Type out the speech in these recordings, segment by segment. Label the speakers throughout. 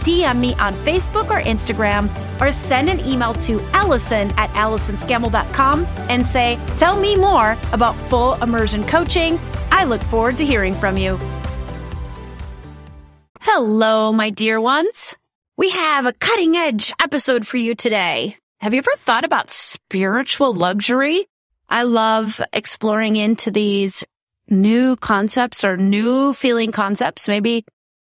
Speaker 1: DM me on Facebook or Instagram or send an email to Allyson at AllysonScammell.com and say, Tell me more about full immersion coaching. I look forward to hearing from you. Hello, my dear ones. We have a cutting edge episode for you today. Have you ever thought about spiritual luxury? I love exploring into these new concepts or new feeling concepts. Maybe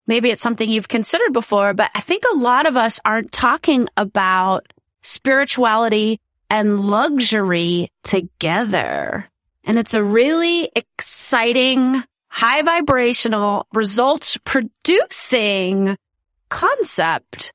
Speaker 1: maybe it's something you've considered before, but I think a lot of us aren't talking about spirituality and luxury together. And it's a really exciting, high vibrational, results producing concept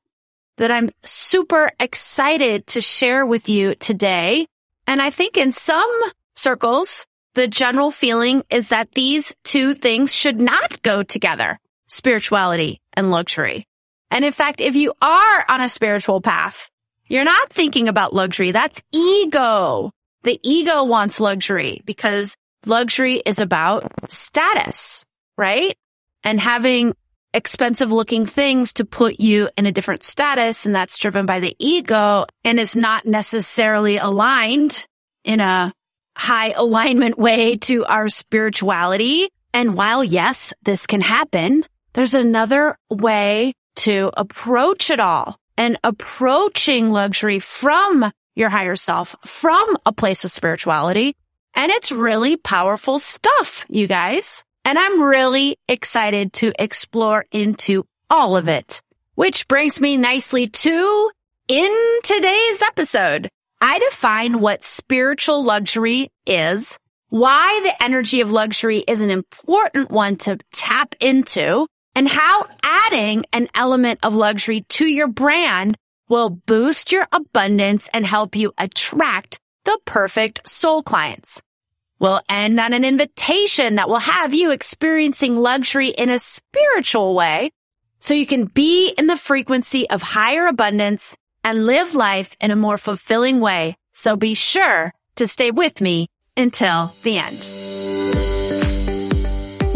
Speaker 1: that I'm super excited to share with you today. And I think in some circles, the general feeling is that these two things should not go together spirituality and luxury. And in fact, if you are on a spiritual path, you're not thinking about luxury. That's ego. The ego wants luxury because luxury is about status, right? And having expensive looking things to put you in a different status. And that's driven by the ego and is not necessarily aligned in a high alignment way to our spirituality. And while yes, this can happen, there's another way to approach it all and approaching luxury from your higher self, from a place of spirituality. And it's really powerful stuff, you guys. And I'm really excited to explore into all of it, which brings me nicely to in today's episode. I define what spiritual luxury is, why the energy of luxury is an important one to tap into, and how adding an element of luxury to your brand will boost your abundance and help you attract the perfect soul clients. We'll end on an invitation that will have you experiencing luxury in a spiritual way so you can be in the frequency of higher abundance and live life in a more fulfilling way. So be sure to stay with me until the end.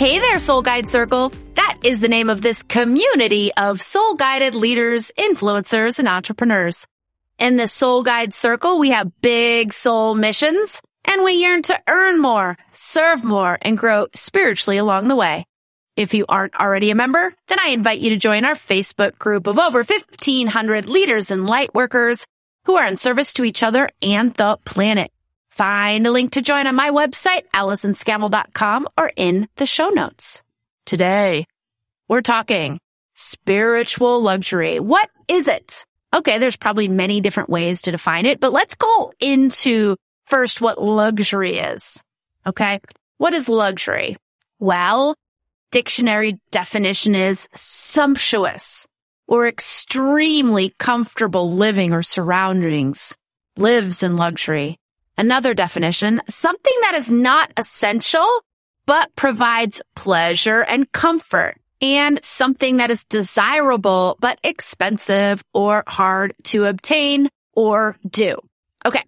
Speaker 1: Hey there, Soul Guide Circle. That is the name of this community of soul guided leaders, influencers, and entrepreneurs. In the Soul Guide Circle, we have big soul missions and we yearn to earn more, serve more, and grow spiritually along the way. If you aren't already a member, then I invite you to join our Facebook group of over 1500 leaders and light workers who are in service to each other and the planet. Find a link to join on my website, AllysonScammell.com or in the show notes. Today, we're talking spiritual luxury. What is it? Okay, there's probably many different ways to define it, but let's go into first what luxury is. Okay. What is luxury? Well, dictionary definition is sumptuous or extremely comfortable living or surroundings, lives in luxury. Another definition, something that is not essential, but provides pleasure and comfort and something that is desirable, but expensive or hard to obtain or do. Okay.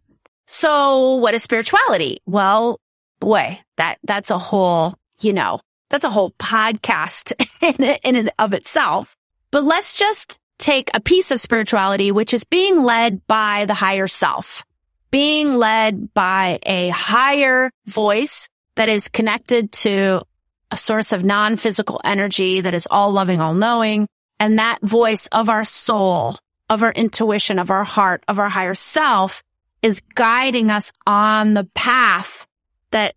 Speaker 1: So what is spirituality? Well, boy, that, that's a whole, you know, that's a whole podcast in, in and of itself. But let's just take a piece of spirituality, which is being led by the higher self being led by a higher voice that is connected to a source of non-physical energy that is all loving, all knowing. And that voice of our soul, of our intuition, of our heart, of our higher self is guiding us on the path that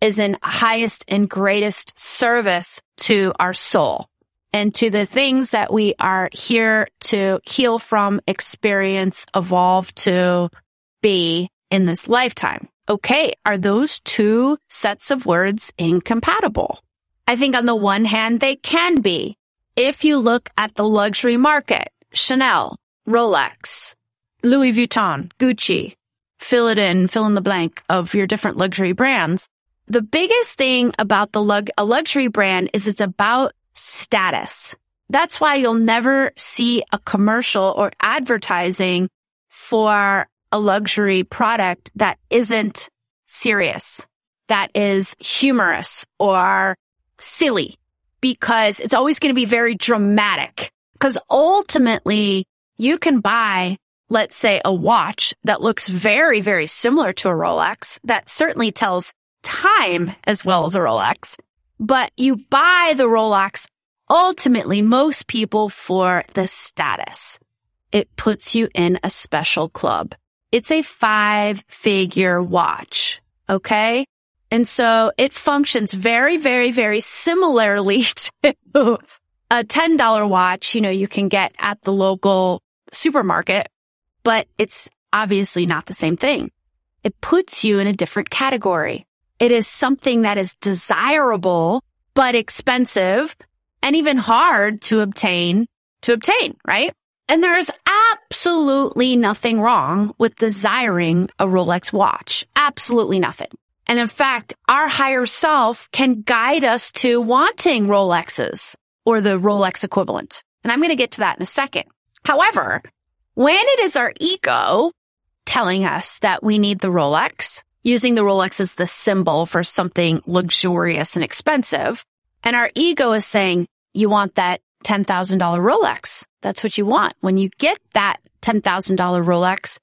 Speaker 1: is in highest and greatest service to our soul and to the things that we are here to heal from, experience, evolve to be in this lifetime. Okay. Are those two sets of words incompatible? I think on the one hand, they can be. If you look at the luxury market, Chanel, Rolex, Louis Vuitton, Gucci, fill it in, fill in the blank of your different luxury brands. The biggest thing about the lug- a luxury brand is it's about status. That's why you'll never see a commercial or advertising for a luxury product that isn't serious, that is humorous or silly because it's always going to be very dramatic. Because ultimately you can buy, let's say a watch that looks very, very similar to a Rolex that certainly tells time as well as a Rolex, but you buy the Rolex ultimately most people for the status. It puts you in a special club. It's a five figure watch. Okay. And so it functions very, very, very similarly to a $10 watch, you know, you can get at the local supermarket, but it's obviously not the same thing. It puts you in a different category. It is something that is desirable, but expensive and even hard to obtain, to obtain, right? And there's absolutely nothing wrong with desiring a Rolex watch. Absolutely nothing. And in fact, our higher self can guide us to wanting Rolexes or the Rolex equivalent. And I'm going to get to that in a second. However, when it is our ego telling us that we need the Rolex, using the Rolex as the symbol for something luxurious and expensive, and our ego is saying, you want that $10,000 Rolex. That's what you want. When you get that $10,000 Rolex,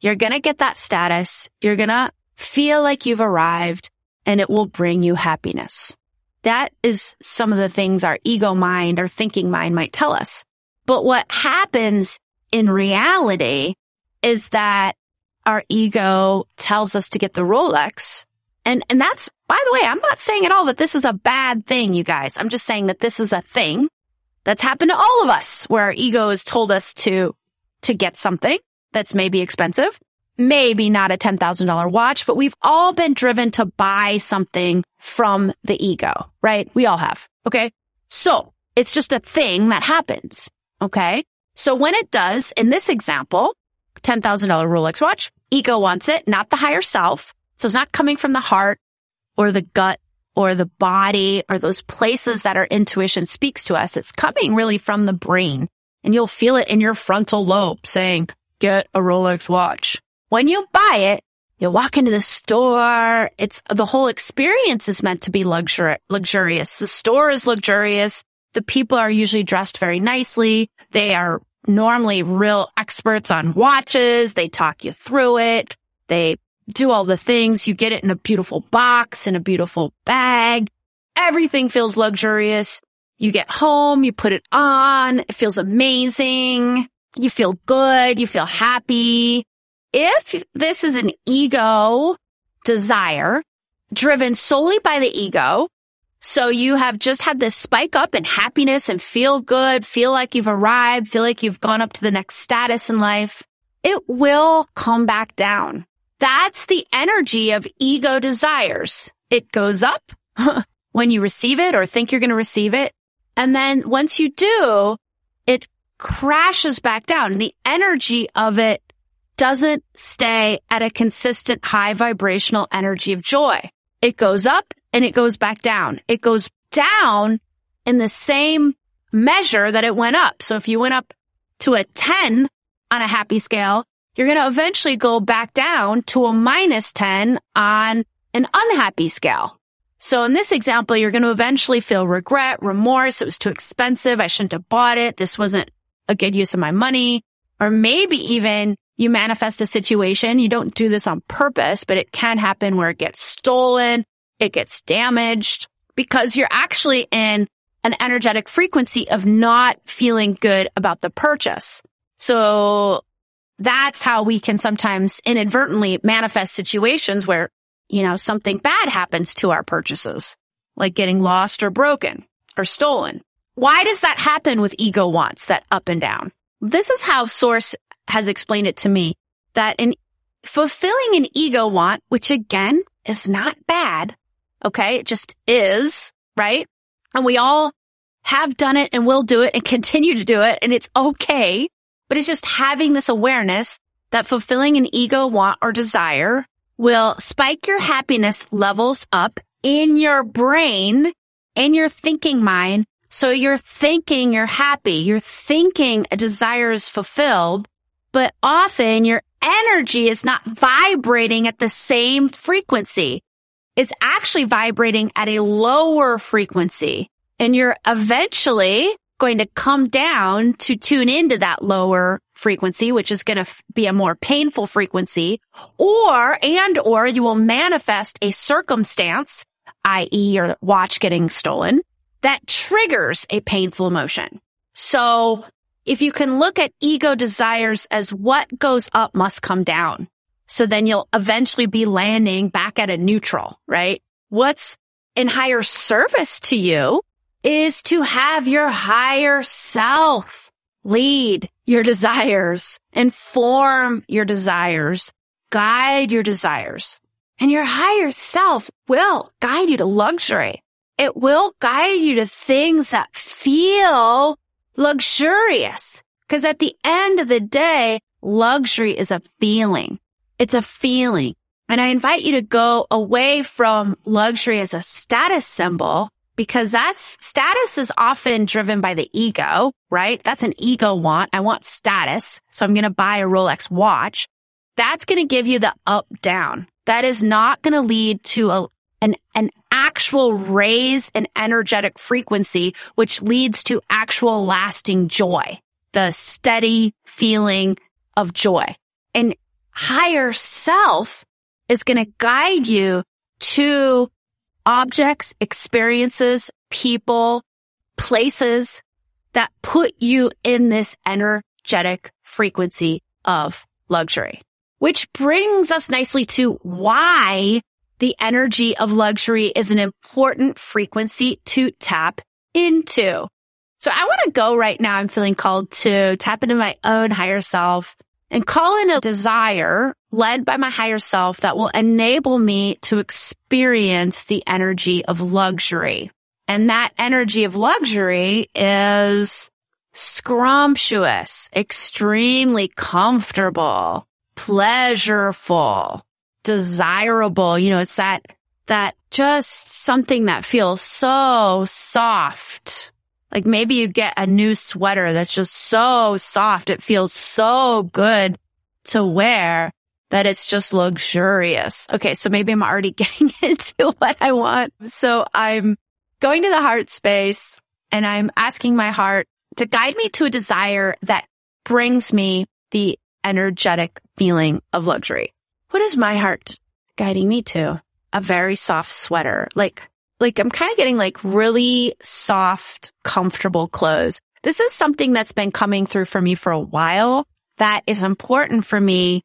Speaker 1: you're going to get that status. You're going to feel like you've arrived and it will bring you happiness. That is some of the things our ego mind, our thinking mind might tell us. But what happens in reality is that our ego tells us to get the Rolex. And, and that's, by the way, I'm not saying at all that this is a bad thing, you guys. I'm just saying that this is a thing that's happened to all of us where our ego has told us to, to get something that's maybe expensive maybe not a $10,000 watch, but we've all been driven to buy something from the ego, right? We all have. Okay. So it's just a thing that happens. Okay. So when it does, in this example, $10,000 Rolex watch, ego wants it, not the higher self. So it's not coming from the heart or the gut or the body or those places that our intuition speaks to us. It's coming really from the brain and you'll feel it in your frontal lobe saying, get a Rolex watch. When you buy it, you walk into the store. It's the whole experience is meant to be luxuri- luxurious. The store is luxurious. The people are usually dressed very nicely. They are normally real experts on watches. They talk you through it. They do all the things. You get it in a beautiful box, in a beautiful bag. Everything feels luxurious. You get home, you put it on. It feels amazing. You feel good. You feel happy. If this is an ego desire driven solely by the ego, so you have just had this spike up in happiness and feel good, feel like you've arrived, feel like you've gone up to the next status in life, it will come back down. That's the energy of ego desires. It goes up when you receive it or think you're going to receive it. And then once you do, it crashes back down. The energy of it doesn't stay at a consistent high vibrational energy of joy. It goes up and it goes back down. It goes down in the same measure that it went up. So if you went up to a 10 on a happy scale, you're going to eventually go back down to a minus 10 on an unhappy scale. So in this example, you're going to eventually feel regret, remorse. It was too expensive. I shouldn't have bought it. This wasn't a good use of my money. Or maybe even you manifest a situation. You don't do this on purpose, but it can happen where it gets stolen, it gets damaged, because you're actually in an energetic frequency of not feeling good about the purchase. So that's how we can sometimes inadvertently manifest situations where, you know, something bad happens to our purchases, like getting lost or broken or stolen. Why does that happen with ego wants, that up and down? This is how source has explained it to me that in fulfilling an ego want, which again is not bad. Okay. It just is, right? And we all have done it and will do it and continue to do it. And it's okay. But it's just having this awareness that fulfilling an ego want or desire will spike your happiness levels up in your brain, in your thinking mind, so you're thinking you're happy. You're thinking a desire is fulfilled, but often your energy is not vibrating at the same frequency. It's actually vibrating at a lower frequency and you're eventually going to come down to tune into that lower frequency, which is going to be a more painful frequency or, and, or you will manifest a circumstance, i.e. your watch getting stolen that triggers a painful emotion. So if you can look at ego desires as what goes up must come down. So then you'll eventually be landing back at a neutral, right? What's in higher service to you is to have your higher self lead your desires, inform your desires, guide your desires. And your higher self will guide you to luxury. It will guide you to things that feel luxurious. Cause at the end of the day, luxury is a feeling. It's a feeling. And I invite you to go away from luxury as a status symbol because that's status is often driven by the ego, right? That's an ego want. I want status. So I'm going to buy a Rolex watch. That's going to give you the up down. That is not going to lead to a, an, an actual raise in energetic frequency, which leads to actual lasting joy, the steady feeling of joy. And higher self is going to guide you to objects, experiences, people, places that put you in this energetic frequency of luxury. Which brings us nicely to why the energy of luxury is an important frequency to tap into. So I want to go right now. I'm feeling called to tap into my own higher self and call in a desire led by my higher self that will enable me to experience the energy of luxury. And that energy of luxury is scrumptious, extremely comfortable, pleasureful, desirable. You know, it's that, that just something that feels so soft. Like maybe you get a new sweater that's just so soft. It feels so good to wear that it's just luxurious. Okay. So maybe I'm already getting into what I want. So I'm going to the heart space and I'm asking my heart to guide me to a desire that brings me the energetic feeling of luxury. What is my heart guiding me to? A very soft sweater. Like, like I'm kind of getting like really soft, comfortable clothes. This is something that's been coming through for me for a while that is important for me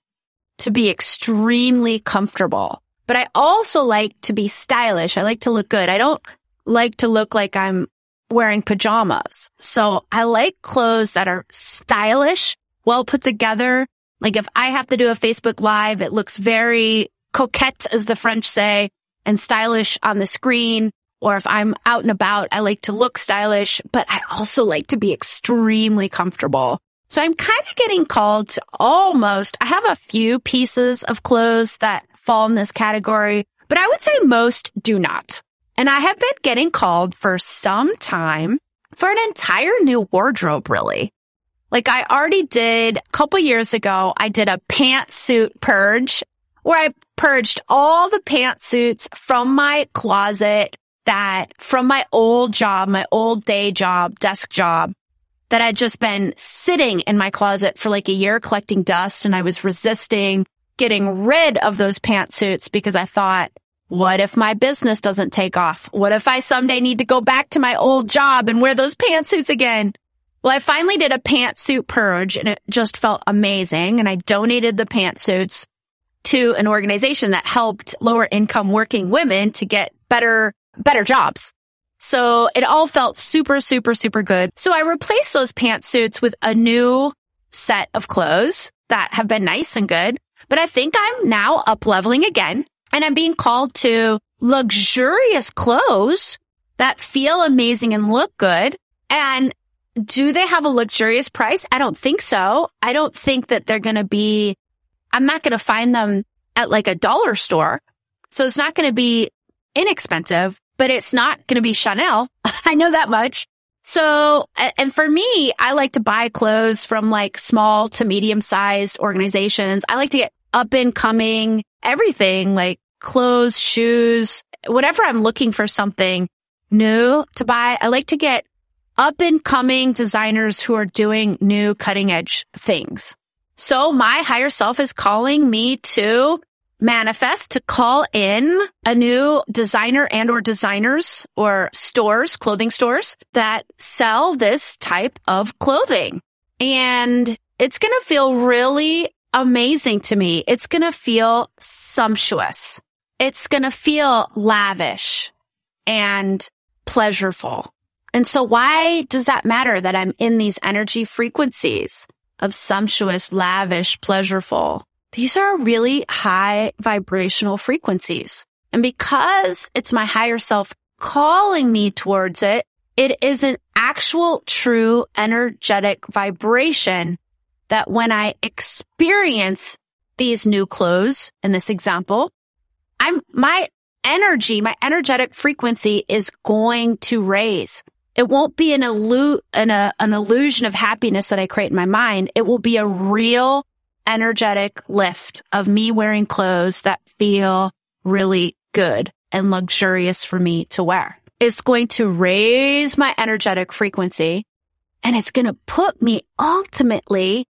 Speaker 1: to be extremely comfortable. But I also like to be stylish. I like to look good. I don't like to look like I'm wearing pajamas. So I like clothes that are stylish, well put together, like if I have to do a Facebook live, it looks very coquette, as the French say, and stylish on the screen. Or if I'm out and about, I like to look stylish, but I also like to be extremely comfortable. So I'm kind of getting called to almost, I have a few pieces of clothes that fall in this category, but I would say most do not. And I have been getting called for some time for an entire new wardrobe, really. Like I already did a couple years ago, I did a pantsuit purge where I purged all the pantsuits from my closet that from my old job, my old day job, desk job that had just been sitting in my closet for like a year collecting dust and I was resisting getting rid of those pantsuits because I thought, What if my business doesn't take off? What if I someday need to go back to my old job and wear those pantsuits again? Well, I finally did a pantsuit purge and it just felt amazing. And I donated the pantsuits to an organization that helped lower income working women to get better, better jobs. So it all felt super, super, super good. So I replaced those pantsuits with a new set of clothes that have been nice and good. But I think I'm now up leveling again and I'm being called to luxurious clothes that feel amazing and look good. And do they have a luxurious price? I don't think so. I don't think that they're going to be, I'm not going to find them at like a dollar store. So it's not going to be inexpensive, but it's not going to be Chanel. I know that much. So, and for me, I like to buy clothes from like small to medium sized organizations. I like to get up and coming everything like clothes, shoes, whatever I'm looking for something new to buy. I like to get up and coming designers who are doing new cutting edge things. So my higher self is calling me to manifest to call in a new designer and or designers or stores, clothing stores that sell this type of clothing. And it's going to feel really amazing to me. It's going to feel sumptuous. It's going to feel lavish and pleasureful. And so why does that matter that I'm in these energy frequencies of sumptuous, lavish, pleasureful? These are really high vibrational frequencies. And because it's my higher self calling me towards it, it is an actual true energetic vibration that when I experience these new clothes in this example, I'm, my energy, my energetic frequency is going to raise. It won't be an, illu- an, uh, an illusion of happiness that I create in my mind. It will be a real energetic lift of me wearing clothes that feel really good and luxurious for me to wear. It's going to raise my energetic frequency and it's going to put me ultimately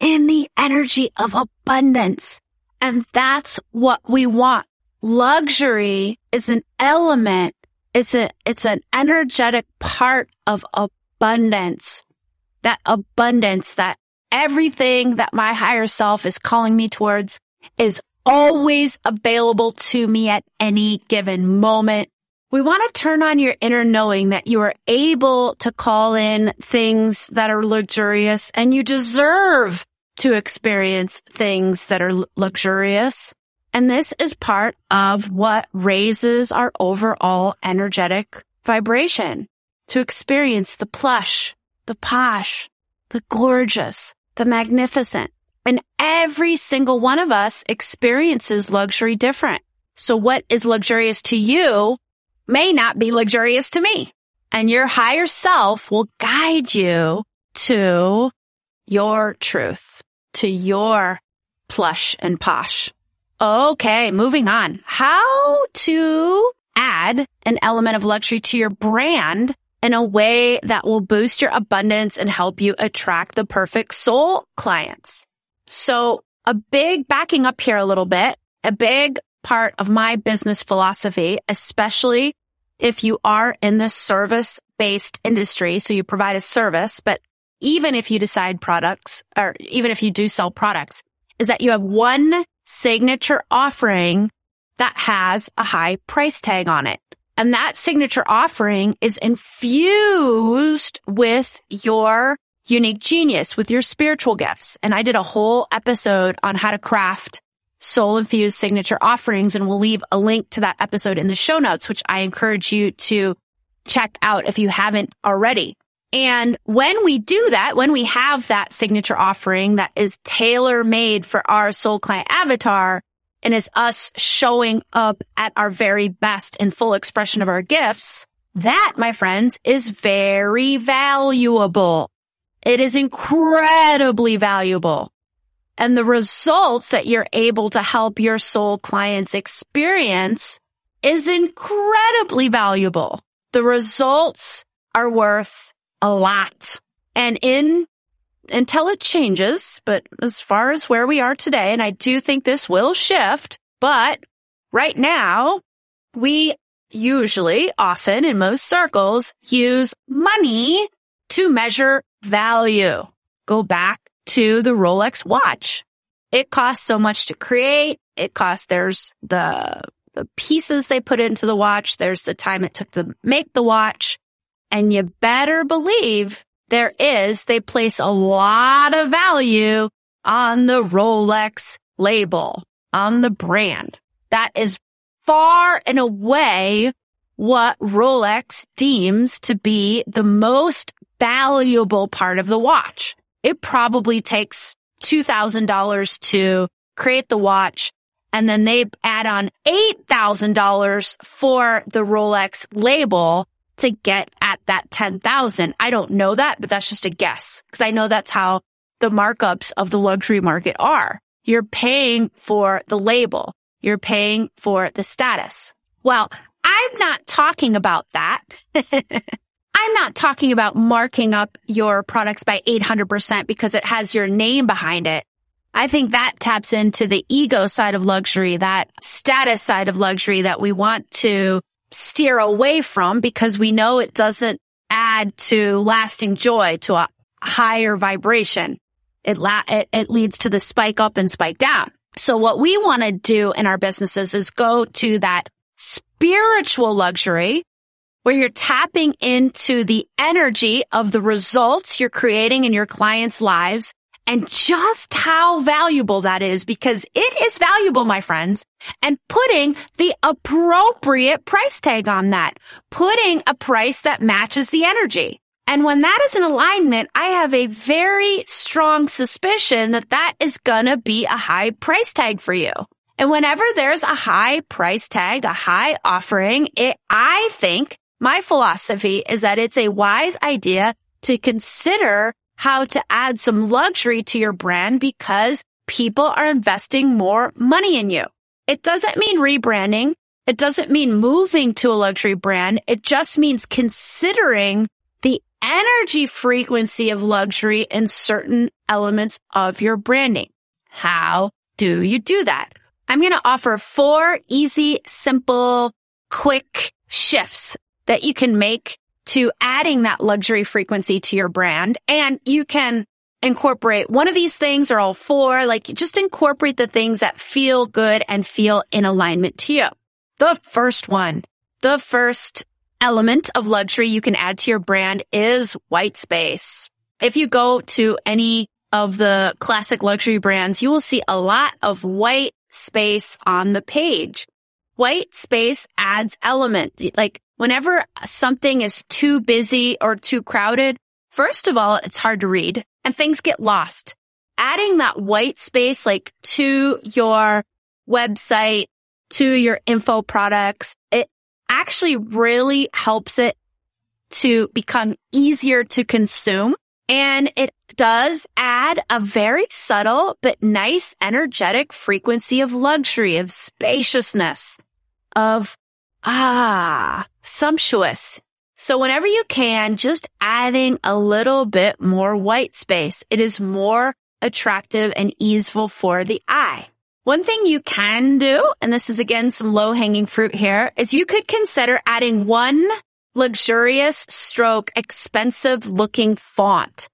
Speaker 1: in the energy of abundance. And that's what we want. Luxury is an element. It's a, it's an energetic part of abundance. That abundance, that everything that my higher self is calling me towards is always available to me at any given moment. We want to turn on your inner knowing that you are able to call in things that are luxurious and you deserve to experience things that are luxurious. And this is part of what raises our overall energetic vibration to experience the plush, the posh, the gorgeous, the magnificent. And every single one of us experiences luxury different. So what is luxurious to you may not be luxurious to me. And your higher self will guide you to your truth, to your plush and posh. Okay, moving on. How to add an element of luxury to your brand in a way that will boost your abundance and help you attract the perfect soul clients. So a big backing up here a little bit, a big part of my business philosophy, especially if you are in the service based industry. So you provide a service, but even if you decide products or even if you do sell products is that you have one signature offering that has a high price tag on it. And that signature offering is infused with your unique genius, with your spiritual gifts. And I did a whole episode on how to craft soul infused signature offerings. And we'll leave a link to that episode in the show notes, which I encourage you to check out if you haven't already. And when we do that, when we have that signature offering that is tailor made for our soul client avatar, and is us showing up at our very best in full expression of our gifts, that, my friends, is very valuable. It is incredibly valuable. And the results that you're able to help your soul clients experience is incredibly valuable. The results are worth a lot. And in until it changes, but as far as where we are today, and I do think this will shift, but right now we usually, often in most circles, use money to measure value. Go back to the Rolex watch. It costs so much to create. It costs, there's the, the pieces they put into the watch. There's the time it took to make the watch. And you better believe there is, they place a lot of value on the Rolex label, on the brand. That is far and away what Rolex deems to be the most valuable part of the watch. It probably takes $2,000 to create the watch and then they add on $8,000 for the Rolex label to get at that 10,000. I don't know that, but that's just a guess because I know that's how the markups of the luxury market are. You're paying for the label. You're paying for the status. Well, I'm not talking about that. I'm not talking about marking up your products by 800% because it has your name behind it. I think that taps into the ego side of luxury, that status side of luxury that we want to steer away from because we know it doesn't add to lasting joy to a higher vibration. It, la- it, it leads to the spike up and spike down. So what we want to do in our businesses is go to that spiritual luxury where you're tapping into the energy of the results you're creating in your clients' lives and just how valuable that is because it is valuable, my friends, and putting the appropriate price tag on that, putting a price that matches the energy. And when that is in alignment, I have a very strong suspicion that that is gonna be a high price tag for you. And whenever there's a high price tag, a high offering, it, I think my philosophy is that it's a wise idea to consider how to add some luxury to your brand because people are investing more money in you. It doesn't mean rebranding. It doesn't mean moving to a luxury brand. It just means considering the energy frequency of luxury in certain elements of your branding. How do you do that? I'm going to offer four easy, simple, quick shifts that you can make to adding that luxury frequency to your brand. And you can incorporate one of these things or all four, like just incorporate the things that feel good and feel in alignment to you. The first one, the first element of luxury you can add to your brand is white space. If you go to any of the classic luxury brands, you will see a lot of white space on the page. White space adds element. Like whenever something is too busy or too crowded, first of all, it's hard to read and things get lost. Adding that white space like to your website, to your info products, it actually really helps it to become easier to consume. And it does add a very subtle but nice energetic frequency of luxury, of spaciousness, of ah, sumptuous. So whenever you can, just adding a little bit more white space. It is more attractive and easeful for the eye. One thing you can do, and this is again some low hanging fruit here, is you could consider adding one luxurious stroke expensive looking font.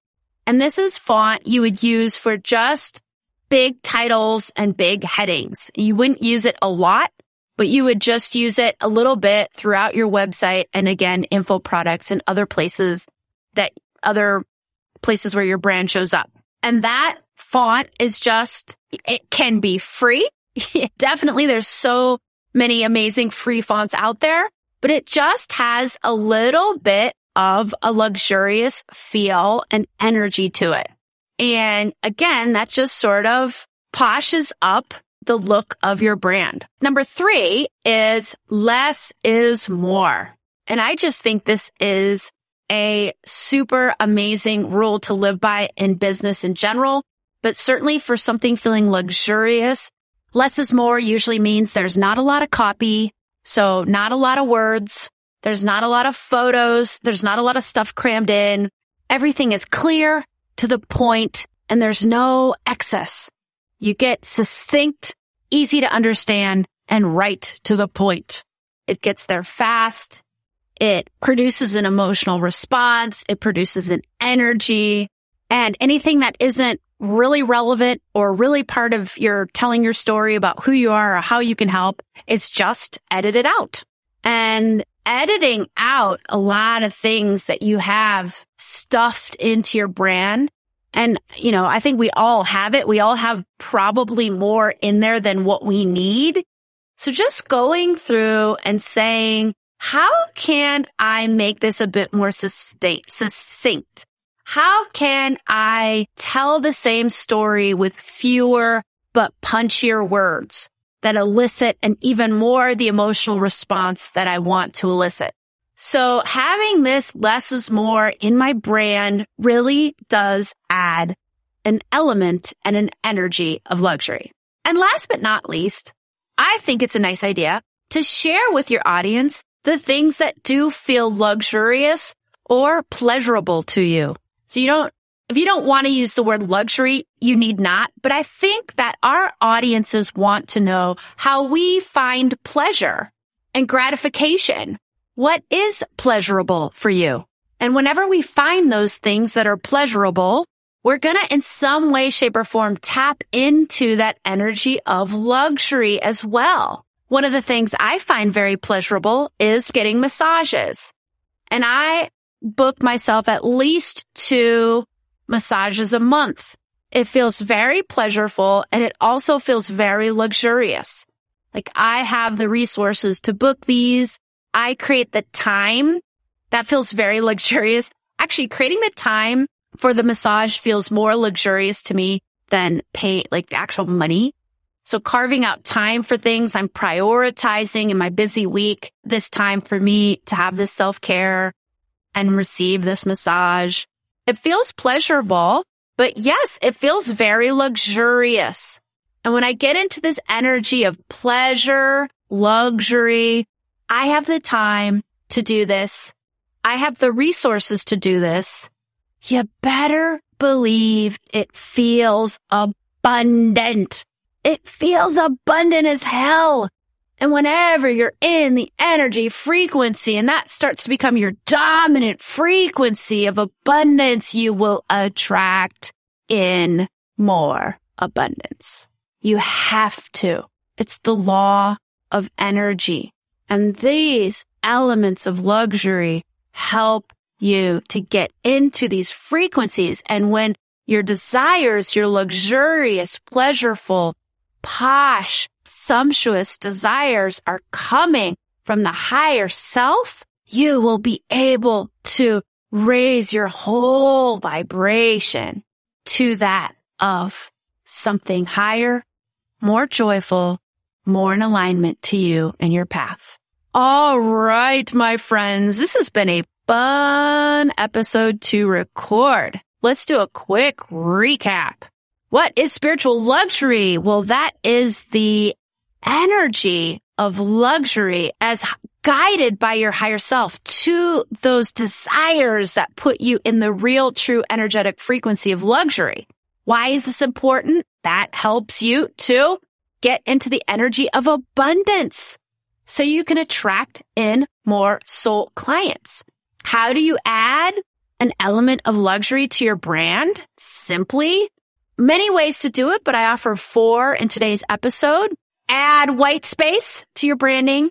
Speaker 1: And this is font you would use for just big titles and big headings. You wouldn't use it a lot but you would just use it a little bit throughout your website and again, info products and other places that other places where your brand shows up. And that font is just, it can be free. Definitely there's so many amazing free fonts out there, but it just has a little bit of a luxurious feel and energy to it. And again, that just sort of poshes up the look of your brand. Number three is less is more. And I just think this is a super amazing rule to live by in business in general, but certainly for something feeling luxurious, less is more usually means there's not a lot of copy. So not a lot of words. There's not a lot of photos. There's not a lot of stuff crammed in. Everything is clear to the point and there's no excess. You get succinct, easy to understand, and right to the point. It gets there fast. It produces an emotional response. It produces an energy and anything that isn't really relevant or really part of your telling your story about who you are or how you can help is just edited out. And editing out a lot of things that you have stuffed into your brand. And, you know, I think we all have it. We all have probably more in there than what we need. So just going through and saying, how can I make this a bit more succinct? How can I tell the same story with fewer but punchier words that elicit an even more the emotional response that I want to elicit? So having this less is more in my brand really does add an element and an energy of luxury. And last but not least, I think it's a nice idea to share with your audience the things that do feel luxurious or pleasurable to you. So you don't, if you don't want to use the word luxury, you need not. But I think that our audiences want to know how we find pleasure and gratification. What is pleasurable for you? And whenever we find those things that are pleasurable, we're going to in some way, shape or form tap into that energy of luxury as well. One of the things I find very pleasurable is getting massages. And I book myself at least two massages a month. It feels very pleasurable and it also feels very luxurious. Like I have the resources to book these. I create the time. That feels very luxurious. Actually, creating the time for the massage feels more luxurious to me than pay, like the actual money. So carving out time for things I'm prioritizing in my busy week, this time for me to have this self care, and receive this massage. It feels pleasurable, but yes, it feels very luxurious. And when I get into this energy of pleasure, luxury, I have the time to do this. I have the resources to do this. You better believe it feels abundant. It feels abundant as hell. And whenever you're in the energy frequency and that starts to become your dominant frequency of abundance, you will attract in more abundance. You have to. It's the law of energy. And these elements of luxury help you to get into these frequencies. And when your desires, your luxurious, pleasureful, posh, sumptuous desires are coming from the higher self, you will be able to raise your whole vibration to that of something higher, more joyful, more in alignment to you and your path. All right, my friends, this has been a fun episode to record. Let's do a quick recap. What is spiritual luxury? Well, that is the energy of luxury as guided by your higher self to those desires that put you in the real true energetic frequency of luxury. Why is this important? That helps you to get into the energy of abundance so you can attract in more soul clients. How do you add an element of luxury to your brand? Simply Many ways to do it, but I offer four in today's episode. Add white space to your branding.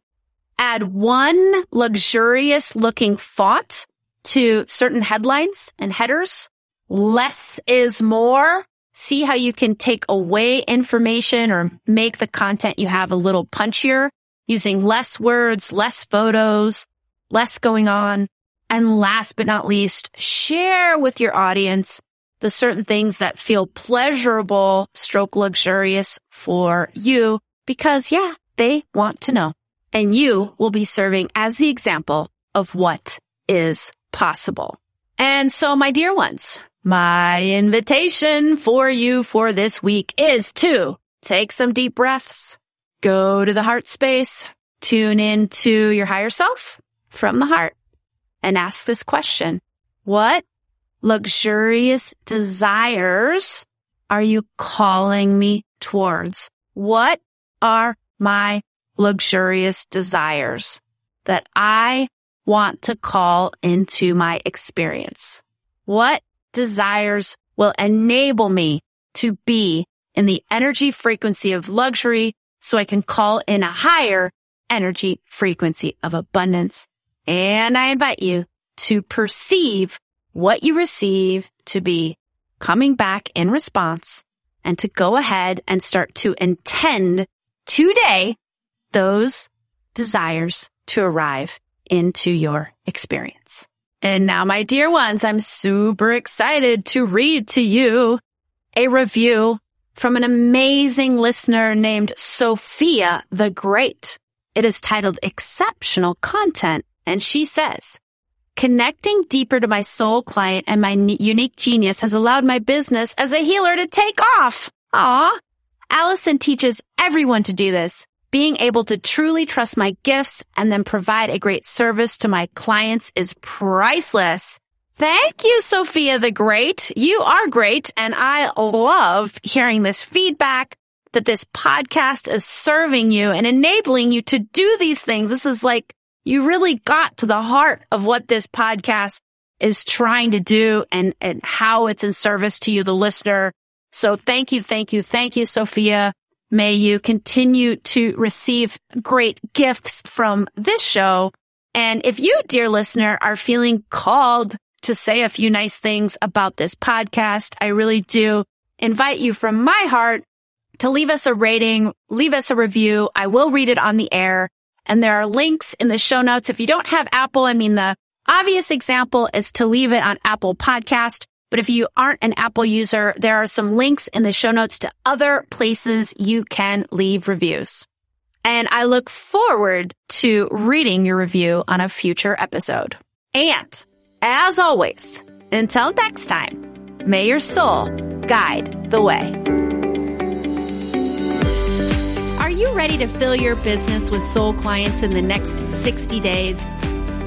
Speaker 1: Add one luxurious looking font to certain headlines and headers. Less is more. See how you can take away information or make the content you have a little punchier using less words, less photos, less going on. And last but not least, share with your audience the certain things that feel pleasurable, stroke luxurious for you because yeah, they want to know. And you will be serving as the example of what is possible. And so my dear ones, my invitation for you for this week is to take some deep breaths, go to the heart space, tune into your higher self from the heart and ask this question. What luxurious desires are you calling me towards? What are my luxurious desires? that I want to call into my experience? What desires will enable me to be in the energy frequency of luxury so I can call in a higher energy frequency of abundance. And I invite you to perceive what you receive to be coming back in response and to go ahead and start to intend today those desires to arrive into your experience. And now, my dear ones, I'm super excited to read to you a review from an amazing listener named Sophia the Great. It is titled Exceptional Content. And she says, connecting deeper to my soul client and my unique genius has allowed my business as a healer to take off. Aw. Allyson teaches everyone to do this being able to truly trust my gifts and then provide a great service to my clients is priceless. Thank you, Sophia the Great. You are great. And I love hearing this feedback that this podcast is serving you and enabling you to do these things. This is like you really got to the heart of what this podcast is trying to do and, and how it's in service to you, the listener. So thank you, thank you, thank you, Sophia. May you continue to receive great gifts from this show. And if you, dear listener, are feeling called to say a few nice things about this podcast, I really do invite you from my heart to leave us a rating, leave us a review. I will read it on the air. And there are links in the show notes. If you don't have Apple, I mean, the obvious example is to leave it on Apple podcast. But if you aren't an Apple user, there are some links in the show notes to other places you can leave reviews. And I look forward to reading your review on a future episode. And as always, until next time, may your soul guide the way. Are you ready to fill your business with soul clients in the next 60 days?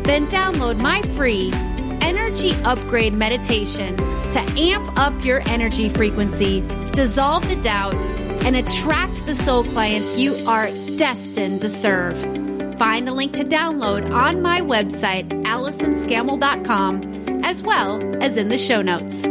Speaker 1: Then download my free energy upgrade meditation to amp up your energy frequency, dissolve the doubt, and attract the soul clients you are destined to serve. Find a link to download on my website, AllysonScammell.com, as well as in the show notes.